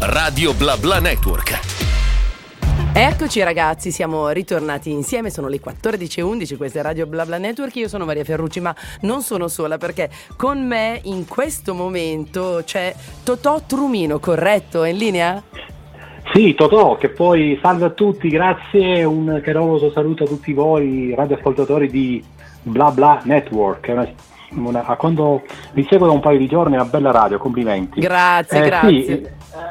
Radio Bla Bla Network. Eccoci ragazzi, siamo ritornati insieme, sono le 14.11, questa è Radio BlaBla Network, io sono Maria Ferrucci ma non sono sola perché con me in questo momento c'è Totò Trumino, corretto? È in linea? Sì, Totò, che poi salve a tutti, grazie, un caloroso saluto a tutti voi radioascoltatori di BlaBla Network, una, una, quando vi seguo da un paio di giorni è una bella radio, complimenti. Grazie, Eh, grazie. sì,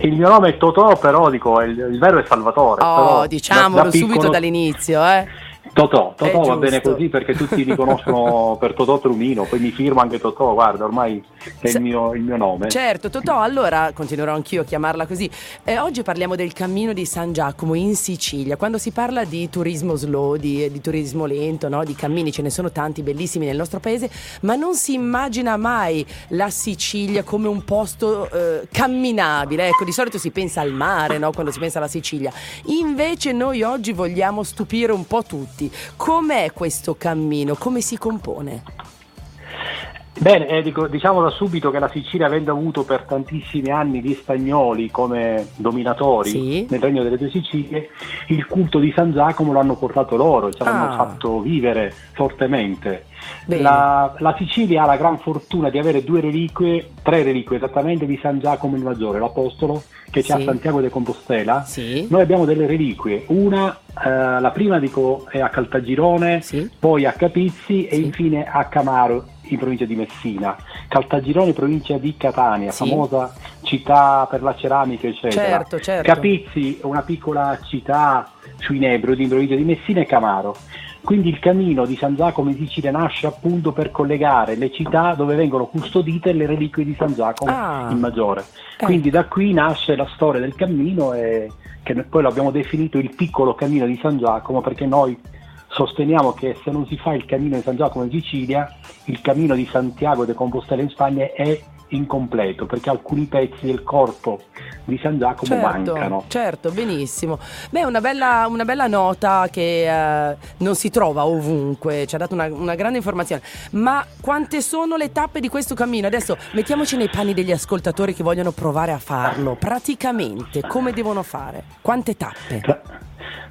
il mio nome è Totò, però dico, il, il vero è Salvatore. Oh, diciamolo da- da subito piccolo- dall'inizio, eh. Totò, Totò va bene così perché tutti mi conoscono per Totò Trumino, poi mi firmo anche Totò, guarda, ormai è il mio, il mio nome. Certo, Totò, allora continuerò anch'io a chiamarla così. Eh, oggi parliamo del cammino di San Giacomo in Sicilia. Quando si parla di turismo slow, di, di turismo lento, no? di cammini, ce ne sono tanti bellissimi nel nostro paese, ma non si immagina mai la Sicilia come un posto eh, camminabile. Ecco, di solito si pensa al mare no? quando si pensa alla Sicilia. Invece noi oggi vogliamo stupire un po' tutti. Com'è questo cammino? Come si compone? Bene, eh, dico- diciamo da subito che la Sicilia, avendo avuto per tantissimi anni gli spagnoli come dominatori Sì. nel regno delle due Sicilie, il culto di San Giacomo lo hanno portato loro, ce l'hanno Ah. fatto vivere fortemente. La, la Sicilia ha la gran fortuna di avere due reliquie, tre reliquie esattamente di San Giacomo il Maggiore, l'Apostolo, che c'è Sì. a Santiago de Compostela. Sì. Noi abbiamo delle reliquie, una, eh, la prima dico è a Caltagirone, Sì. poi a Capizzi e infine a Camaro in provincia di Messina. Caltagirone provincia di Catania, Sì. famosa città per la ceramica eccetera. Certo, certo. Capizzi, una piccola città sui Nebrodi in provincia di Messina e Camaro. Quindi il cammino di San Giacomo in Sicilia nasce appunto per collegare le città dove vengono custodite le reliquie di San Giacomo Ah. in Maggiore. Ecco. Quindi da qui nasce la storia del cammino e che poi lo abbiamo definito il piccolo cammino di San Giacomo perché noi sosteniamo che se non si fa il cammino di San Giacomo in Sicilia, il cammino di Santiago de Compostela in Spagna è incompleto perché alcuni pezzi del corpo di San Giacomo Certo, mancano. certo, benissimo. Beh, una bella, una bella nota che eh, non si trova ovunque, ci ha dato una, una grande informazione. Ma quante sono le tappe di questo cammino? Adesso mettiamoci nei panni degli ascoltatori che vogliono provare a farlo. Praticamente, come devono fare? Quante tappe? Pra-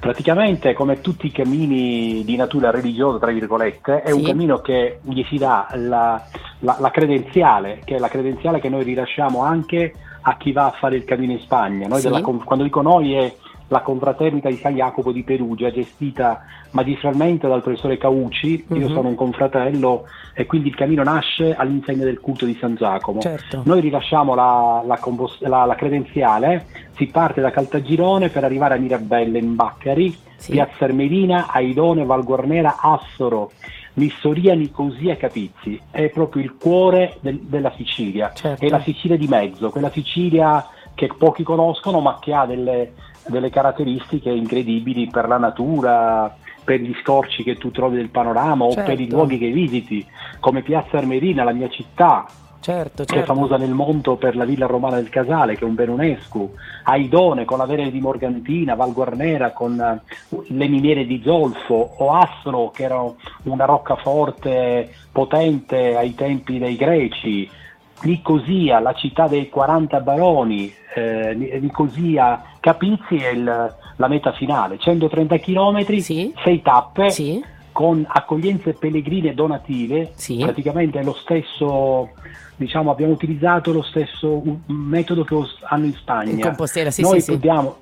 Praticamente, come tutti i cammini di natura religiosa, tra virgolette, è un Sì. cammino che gli si dà la, la- la credenziale, che è la credenziale che noi rilasciamo anche a chi va a fare il cammino in Spagna. Noi Sì. della quando dico noi è la confraternita di San Jacopo di Perugia, gestita magistralmente dal professore Caucci, io Mhm. sono un confratello e quindi il cammino nasce all'insegna del culto di San Giacomo. Certo. Noi rilasciamo la, la compos- la- la credenziale, si parte da Caltagirone per arrivare a Mirabelle in Baccari, Sì. Piazza Ermelina, Aidone, Valguarnera, Assoro, Missoria, Nicosia, Capizzi. È proprio il cuore del- della Sicilia, Certo. è la Sicilia di mezzo, quella Sicilia che pochi conoscono ma che ha delle, delle caratteristiche incredibili per la natura, per gli scorci che tu trovi del panorama o per i Certo. luoghi che visiti, come Piazza Armerina, la mia città, Certo, che è certo. famosa nel mondo per la villa romana del Casale, che è un bene UNESCO, Aidone con la Venere di Morgantina, Val Guarnera con eh, le miniere di Zolfo, o Astro che era una roccaforte potente ai tempi dei Greci, Nicosia, la città dei 40 baroni, eh, Nicosia, Capizzi è il- la meta finale, 130 km, Sì. 6 tappe Sì, con accoglienze pellegrine donative, Sì. praticamente è lo stesso, diciamo, abbiamo utilizzato lo stesso metodo che hanno in Spagna. in Compostela, sì, noi, sì. diamo,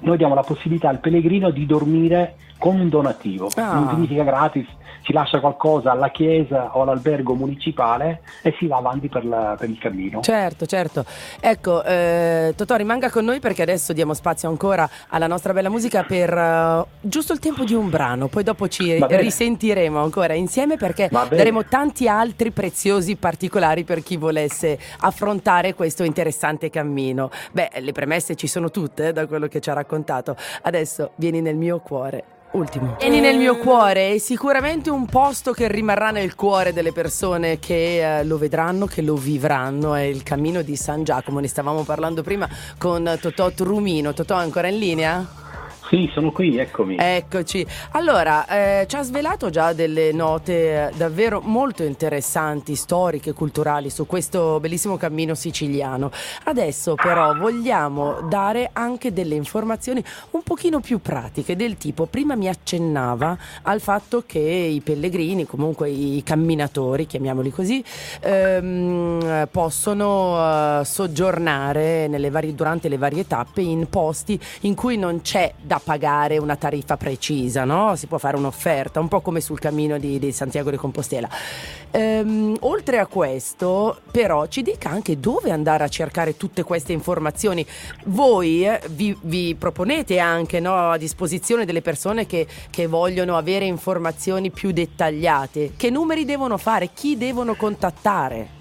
noi diamo la possibilità al pellegrino di dormire con un donativo, Ah. non significa gratis, si lascia qualcosa alla chiesa o all'albergo municipale e si va avanti per, la- per il cammino. Certo, certo. Ecco, eh, Totò, rimanga con noi perché adesso diamo spazio ancora alla nostra bella musica per eh, giusto il tempo di un brano, poi dopo ci risentiremo ancora insieme perché daremo tanti altri preziosi particolari per chi volesse affrontare questo interessante cammino. Beh, le premesse ci sono tutte eh, da quello che ci ha raccontato. Adesso vieni nel mio cuore. Ultimo. Vieni nel mio cuore è sicuramente un posto che rimarrà nel cuore delle persone che eh, lo vedranno, che lo vivranno. È il cammino di San Giacomo. Ne stavamo parlando prima con Totò Trumino. Totò ancora in linea? Sì, sono qui, eccomi. Eccoci. Allora, eh, ci ha svelato già delle note eh, davvero molto interessanti, storiche, culturali su questo bellissimo cammino siciliano. Adesso però vogliamo dare anche delle informazioni un pochino più pratiche del tipo, prima mi accennava al fatto che i pellegrini, comunque i camminatori, chiamiamoli così, ehm, possono eh, soggiornare varie, durante le varie tappe in posti in cui non c'è da da pagare una tariffa precisa, no? si può fare un'offerta, un po' come sul cammino di, di Santiago di Compostela. Ehm, oltre a questo, però, ci dica anche dove andare a cercare tutte queste informazioni. Voi eh, vi, vi, proponete anche no, a disposizione delle persone che, che vogliono avere informazioni più dettagliate. Che numeri devono fare? Chi devono contattare?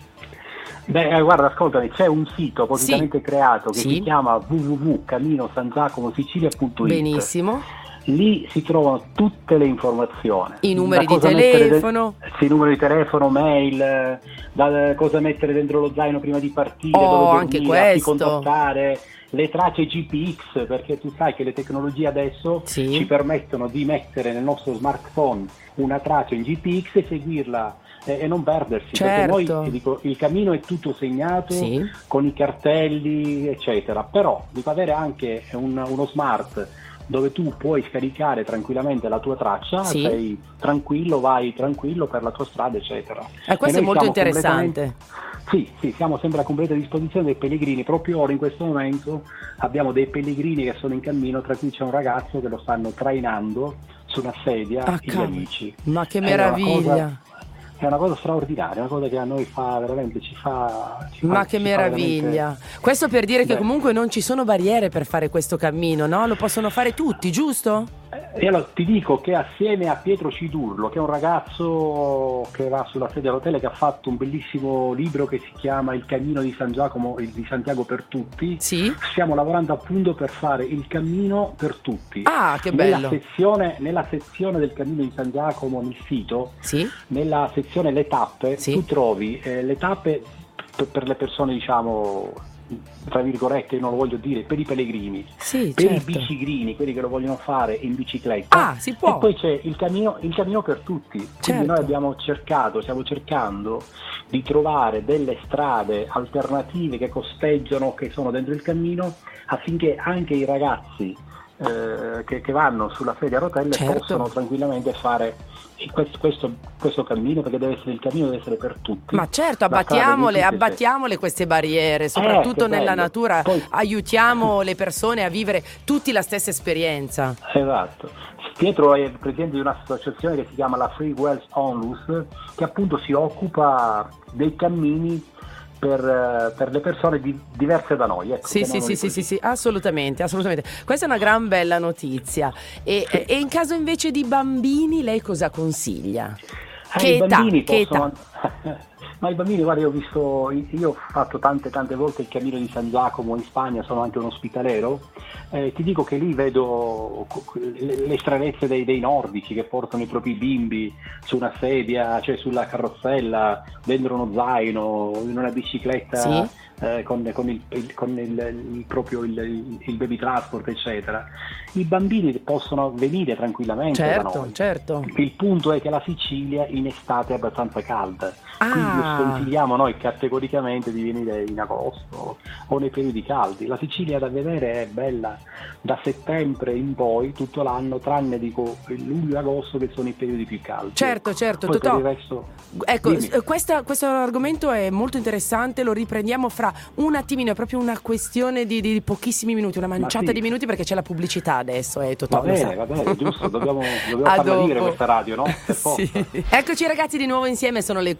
Beh, eh, guarda, ascoltami, c'è un sito appositamente sì. creato che sì. si chiama www.caminosangiacomosicilia.it. Benissimo. Lì si trovano tutte le informazioni. I numeri di telefono. De- sì, numero di telefono, mail, da cosa mettere dentro lo zaino prima di partire, oh, dove anche questo. contattare le tracce GPX, perché tu sai che le tecnologie adesso sì. ci permettono di mettere nel nostro smartphone una traccia in GPX e seguirla eh, e non perdersi, certo. perché poi dico, il cammino è tutto segnato sì. con i cartelli, eccetera, però devi avere anche un, uno smart dove tu puoi scaricare tranquillamente la tua traccia, sì. sei tranquillo, vai tranquillo per la tua strada, eccetera. Eh, questo è molto interessante. Sì, sì, siamo sempre a completa disposizione dei pellegrini. Proprio ora in questo momento abbiamo dei pellegrini che sono in cammino, tra cui c'è un ragazzo che lo stanno trainando su una sedia ah, gli amici. Ma che meraviglia! È una cosa straordinaria, una cosa che a noi fa veramente, ci fa... Ci Ma fa, che meraviglia! Veramente... Questo per dire Beh. che comunque non ci sono barriere per fare questo cammino, no? Lo possono fare tutti, giusto? E allora ti dico che assieme a Pietro Cidurlo, che è un ragazzo che va sulla sedia all'hotel che ha fatto un bellissimo libro che si chiama Il cammino di San Giacomo, di Santiago per tutti, sì? stiamo lavorando appunto per fare il cammino per tutti. Ah, che bello! Nella sezione, nella sezione del cammino di San Giacomo nel sito, sì? nella sezione le tappe, sì? tu trovi eh, le tappe per le persone diciamo tra virgolette, non lo voglio dire, per i pellegrini, sì, per certo. i bicigrini, quelli che lo vogliono fare in bicicletta. Ah, si può. E poi c'è il cammino, il cammino per tutti. Quindi certo. noi abbiamo cercato, stiamo cercando di trovare delle strade alternative che costeggiano, che sono dentro il cammino, affinché anche i ragazzi eh, che, che, vanno sulla sedia a rotelle certo. possono tranquillamente fare questo, questo, questo, cammino perché deve essere il cammino deve essere per tutti. Ma certo abbattiamole, abbattiamole queste barriere soprattutto eh, nella bello. natura. Poi... aiutiamo le persone a vivere tutti la stessa esperienza. Esatto. Pietro è il presidente di un'associazione che si chiama la Free Wells Onlus che appunto si occupa dei cammini per, eh, per, le persone di, diverse da noi. Ecco, sì, sì, sì, sì, sì, assolutamente, assolutamente. Questa è una gran bella notizia. E, sì. e in caso invece di bambini, lei cosa consiglia? Eh, che età? Che possono... Ma i bambini, guarda, io ho visto, io ho fatto tante tante volte il cammino di San Giacomo in Spagna, sono anche un ospitalero, eh, ti dico che lì vedo le, stranezze dei, dei, nordici che portano i propri bimbi su una sedia, cioè sulla carrozzella, dentro uno zaino, in una bicicletta. Sì eh, con, con, il, il, con il, il, proprio il, baby transport, eccetera. I bambini possono venire tranquillamente certo, da noi. Certo. Il punto è che la Sicilia in estate è abbastanza calda, ah. quindi sconsigliamo noi categoricamente di venire in agosto o nei periodi caldi. La Sicilia da vedere è bella da settembre in poi tutto l'anno, tranne dico luglio e agosto che sono i periodi più caldi. Certo, certo, Poi Totò. Resto... Ecco, questa, questo argomento è molto interessante, lo riprendiamo fra un attimino, è proprio una questione di, di pochissimi minuti, una manciata sì. di minuti perché c'è la pubblicità adesso, eh, Totò. Va bene, va bene, giusto, dobbiamo, dobbiamo farla dire questa radio, no? Sì. Eccoci ragazzi di nuovo insieme, sono le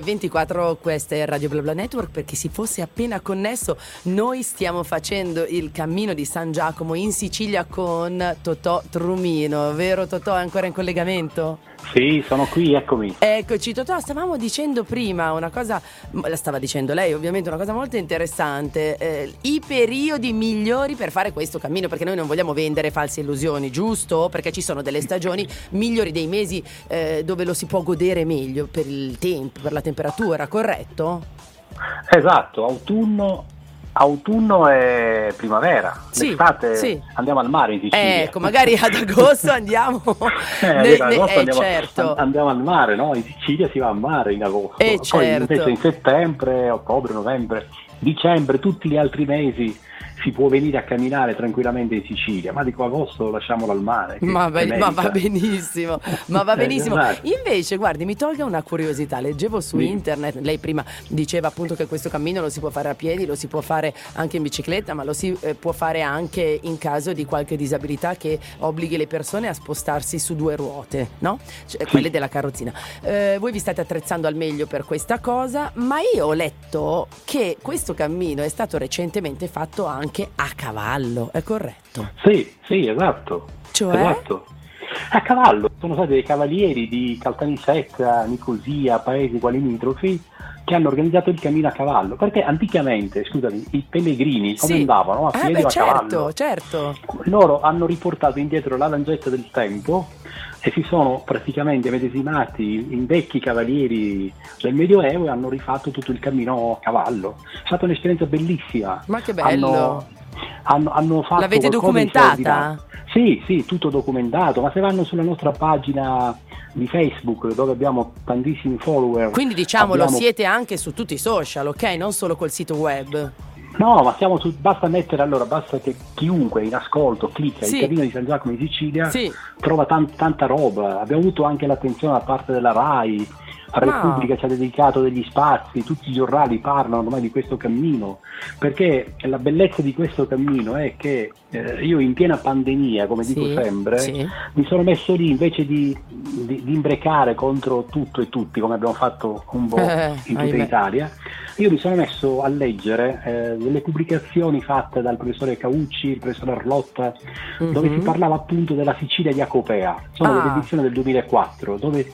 14.24, questa è Radio BlaBla Network, per chi si fosse appena connesso, noi stiamo facendo il cammino di San Giacomo in Sicilia con Totò Trumino, vero Totò? È ancora in collegamento? Sì, sono qui, eccomi. Eccoci, Totò, stavamo dicendo prima una cosa, la stava dicendo lei ovviamente, una cosa molto interessante, eh, i periodi migliori per fare questo cammino, perché noi non vogliamo vendere false illusioni, giusto? Perché ci sono delle stagioni migliori, dei mesi eh, dove lo si può godere meglio per il tempo, per la temperatura, corretto? Esatto, autunno Autunno e primavera. Sì, L'estate sì. andiamo al mare in Sicilia. Ecco, magari ad agosto andiamo. Eh, ne- ad agosto eh, andiamo, certo. andiamo al mare, no? In Sicilia si va al mare in agosto. Eh, Poi certo. invece in settembre, ottobre, novembre, dicembre, tutti gli altri mesi si può venire a camminare tranquillamente in Sicilia, ma dico agosto lasciamolo al mare. Ma, va- ma va benissimo, ma va Eh, benissimo. esatto. Invece, guardi, mi tolga una curiosità. Leggevo su Sì. internet, lei prima diceva appunto che questo cammino lo si può fare a piedi, lo si può fare anche in bicicletta, ma lo si eh, può fare anche in caso di qualche disabilità che obblighi le persone a spostarsi su due ruote, no? Cioè, quelle della carrozzina. Eh, voi vi state attrezzando al meglio per questa cosa, ma io ho letto che questo cammino è stato recentemente fatto anche a cavallo, è corretto? Sì, sì, esatto. Cioè? Esatto. A cavallo, sono stati dei cavalieri di Caltanissetta, Nicosia, paesi quali limitrofi che hanno organizzato il cammino a cavallo, perché anticamente, scusami, i pellegrini come Sì. andavano? A Eh, piedi beh, o a certo, cavallo? certo. Loro hanno riportato indietro la lancetta del tempo e si sono praticamente medesimati in vecchi cavalieri del Medioevo e hanno rifatto tutto il cammino a cavallo. È stata un'esperienza bellissima. Ma che bello. Hanno, hanno, hanno fatto L'avete documentata? Sì, sì, tutto documentato, ma se vanno sulla nostra pagina di Facebook dove abbiamo tantissimi follower. Quindi diciamolo, abbiamo- siete anche su tutti i social, ok? Non solo col sito web. No, ma siamo su, basta mettere allora, basta che chiunque in ascolto clicca Sì. il cammino di San Giacomo in Sicilia, Sì. trova tan- tanta roba. Abbiamo avuto anche l'attenzione da parte della RAI, Repubblica ci ha dedicato degli spazi, tutti i giornali parlano ormai di questo cammino, perché la bellezza di questo cammino è che eh, io in piena pandemia, come Sì, dico sempre, sì. mi sono messo lì invece di, di, di imbrecare contro tutto e tutti, come abbiamo fatto un po' Eh, in tutta. Italia, io mi sono messo a leggere eh, delle pubblicazioni fatte dal professore Caucci, il professore Arlotta, dove Mhm. si parlava appunto della Sicilia di Acopea. Sono Ah. delle edizioni del 2004, dove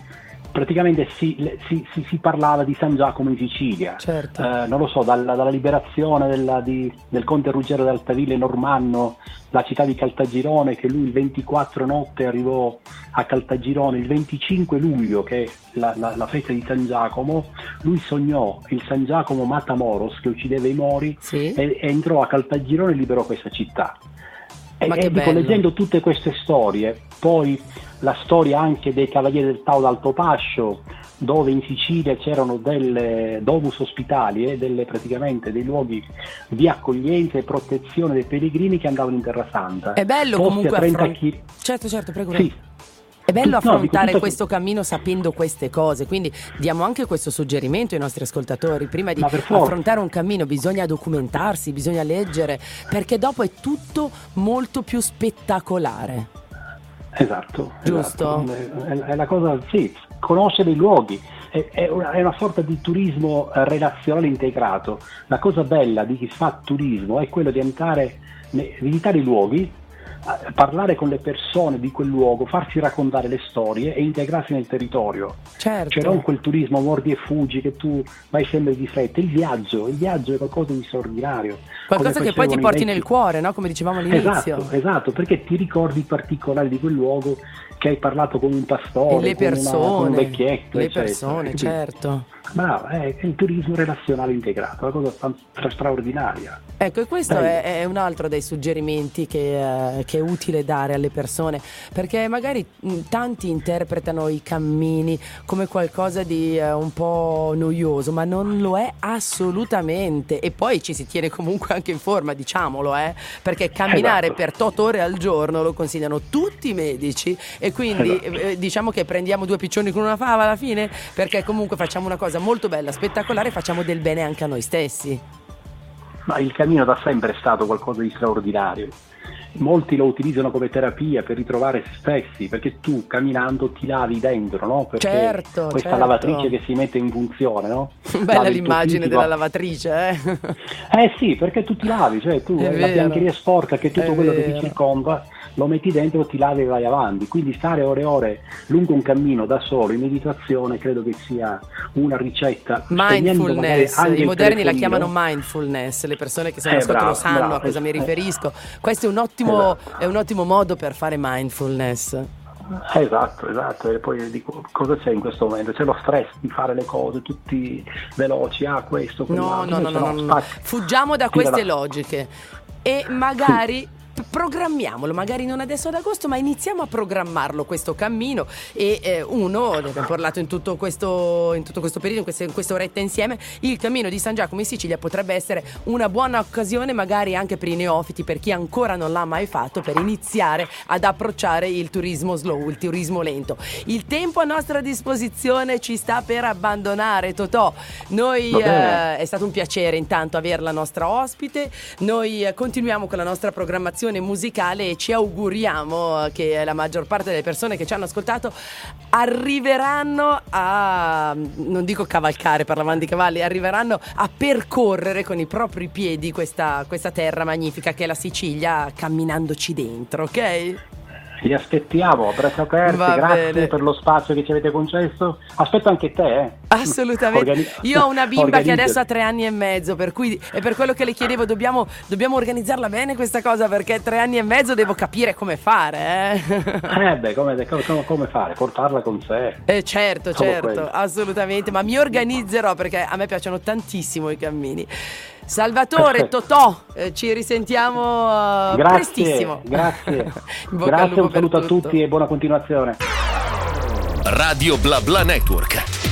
praticamente si, si- si- si parlava di San Giacomo in Sicilia. Certo. Eh, non lo so, dalla, dalla liberazione della- di- del conte Ruggero d'Altaville Normanno, la città di Caltagirone, che lui il 24 notte arrivò a Caltagirone, il 25 luglio, che è la, la- la festa di San Giacomo, lui sognò il San Giacomo Matamoros che uccideva i Mori Sì. e, e entrò a Caltagirone e liberò questa città. E, Ma e dico, leggendo tutte queste storie, poi la storia anche dei Cavalieri del Tao d'Alto Pascio, dove in Sicilia c'erano delle domus ospitali, delle, praticamente dei luoghi di accoglienza e protezione dei pellegrini che andavano in Terra Santa. È bello Posti comunque a 30 affron- chi- Certo, certo, prego. Sì. È bello No, affrontare tutto- questo cammino sapendo queste cose, quindi diamo anche questo suggerimento ai nostri ascoltatori. Prima di affrontare un cammino bisogna documentarsi, bisogna leggere, perché dopo è tutto molto più spettacolare. Esatto. Giusto? esatto. È, è la cosa, sì, conoscere i luoghi. È, è una, è una sorta di turismo eh, relazionale integrato. La cosa bella di chi fa turismo è quello di andare, visitare i luoghi, parlare con le persone di quel luogo, farsi raccontare le storie e integrarsi nel territorio. Certo. Cioè non quel turismo mordi e fuggi che tu vai sempre di fretta, il viaggio, il viaggio è qualcosa di straordinario. Qualcosa che poi ti porti vecchi- nel cuore, no? Come dicevamo all'inizio. Esatto, esatto, perché ti ricordi i particolari di quel luogo che hai parlato con un pastore, E le con, una- con un persone, vecchietto, le eccetera, persone, certo. Bravo, è il turismo relazionale integrato, una cosa stra- stra- straordinaria. Ecco, e questo è, è un altro dei suggerimenti che, eh, che è utile dare alle persone, perché magari tanti interpretano i cammini come qualcosa di eh, un po' noioso, ma non lo è assolutamente. E poi ci si tiene comunque anche in forma, diciamolo, eh, perché camminare Esatto. per 8 ore al giorno lo consigliano tutti i medici e quindi Esatto. eh, diciamo che prendiamo due piccioni con una fava alla fine, perché comunque facciamo una cosa molto bella, spettacolare facciamo del bene anche a noi stessi. Ma il cammino da sempre è stato qualcosa di straordinario. Molti lo utilizzano come terapia per ritrovare se stessi, perché tu camminando ti lavi dentro, no? Perché Certo, questa certo. lavatrice che si mette in funzione, no? Bella Lavi l'immagine della lavatrice, eh? Eh sì, perché tu ti lavi, cioè tu È la vero. biancheria sporca che tutto È quello che ti circonda lo metti dentro, ti lavi e vai avanti. Quindi stare ore e ore lungo un cammino da solo in meditazione credo che sia una ricetta. Mindfulness, i moderni la chiamano mindfulness, le persone che se Eh, lo ascoltano bravo, sanno bravo, a cosa mi eh. riferisco. Questo è un ottimo, Esatto. è un ottimo modo per fare mindfulness. Esatto, esatto, e poi dico cosa c'è in questo momento? C'è lo stress di fare le cose tutti veloci, ah questo, no, no, no, no, no, no, fuggiamo da queste logiche e magari programmiamolo, magari non adesso ad agosto, ma iniziamo a programmarlo questo cammino e eh, uno, ne abbiamo parlato in tutto questo, in tutto questo periodo, in, queste, in questa oretta insieme, il cammino di San Giacomo in Sicilia potrebbe essere una buona occasione magari anche per i neofiti, per chi ancora non l'ha mai fatto, per iniziare ad approcciare il turismo slow, il turismo lento. Il tempo a nostra disposizione ci sta per abbandonare, Totò. Noi eh, è stato un piacere intanto avere la nostra ospite, noi eh, continuiamo con la nostra programmazione programmazione musicale e ci auguriamo che la maggior parte delle persone che ci hanno ascoltato arriveranno a, non dico cavalcare, parlavamo di cavalli, arriveranno a percorrere con i propri piedi questa, questa terra magnifica che è la Sicilia camminandoci dentro, ok? Vi aspettiamo a braccia aperte, Va grazie bene. per lo spazio che ci avete concesso. Aspetto anche te. Eh. Assolutamente. Organi- Io ho una bimba che adesso ha tre anni e mezzo, per cui è per quello che le chiedevo, dobbiamo, dobbiamo organizzarla bene questa cosa, perché tre anni e mezzo devo capire come fare. Eh, eh beh, come, come, come, fare? Portarla con sé. Eh, certo, Come certo, quello. assolutamente, ma mi organizzerò perché a me piacciono tantissimo i cammini. Salvatore, Totò, eh, ci risentiamo uh, grazie, prestissimo. Grazie, grazie un saluto a tutti e buona continuazione. Radio Bla Bla Network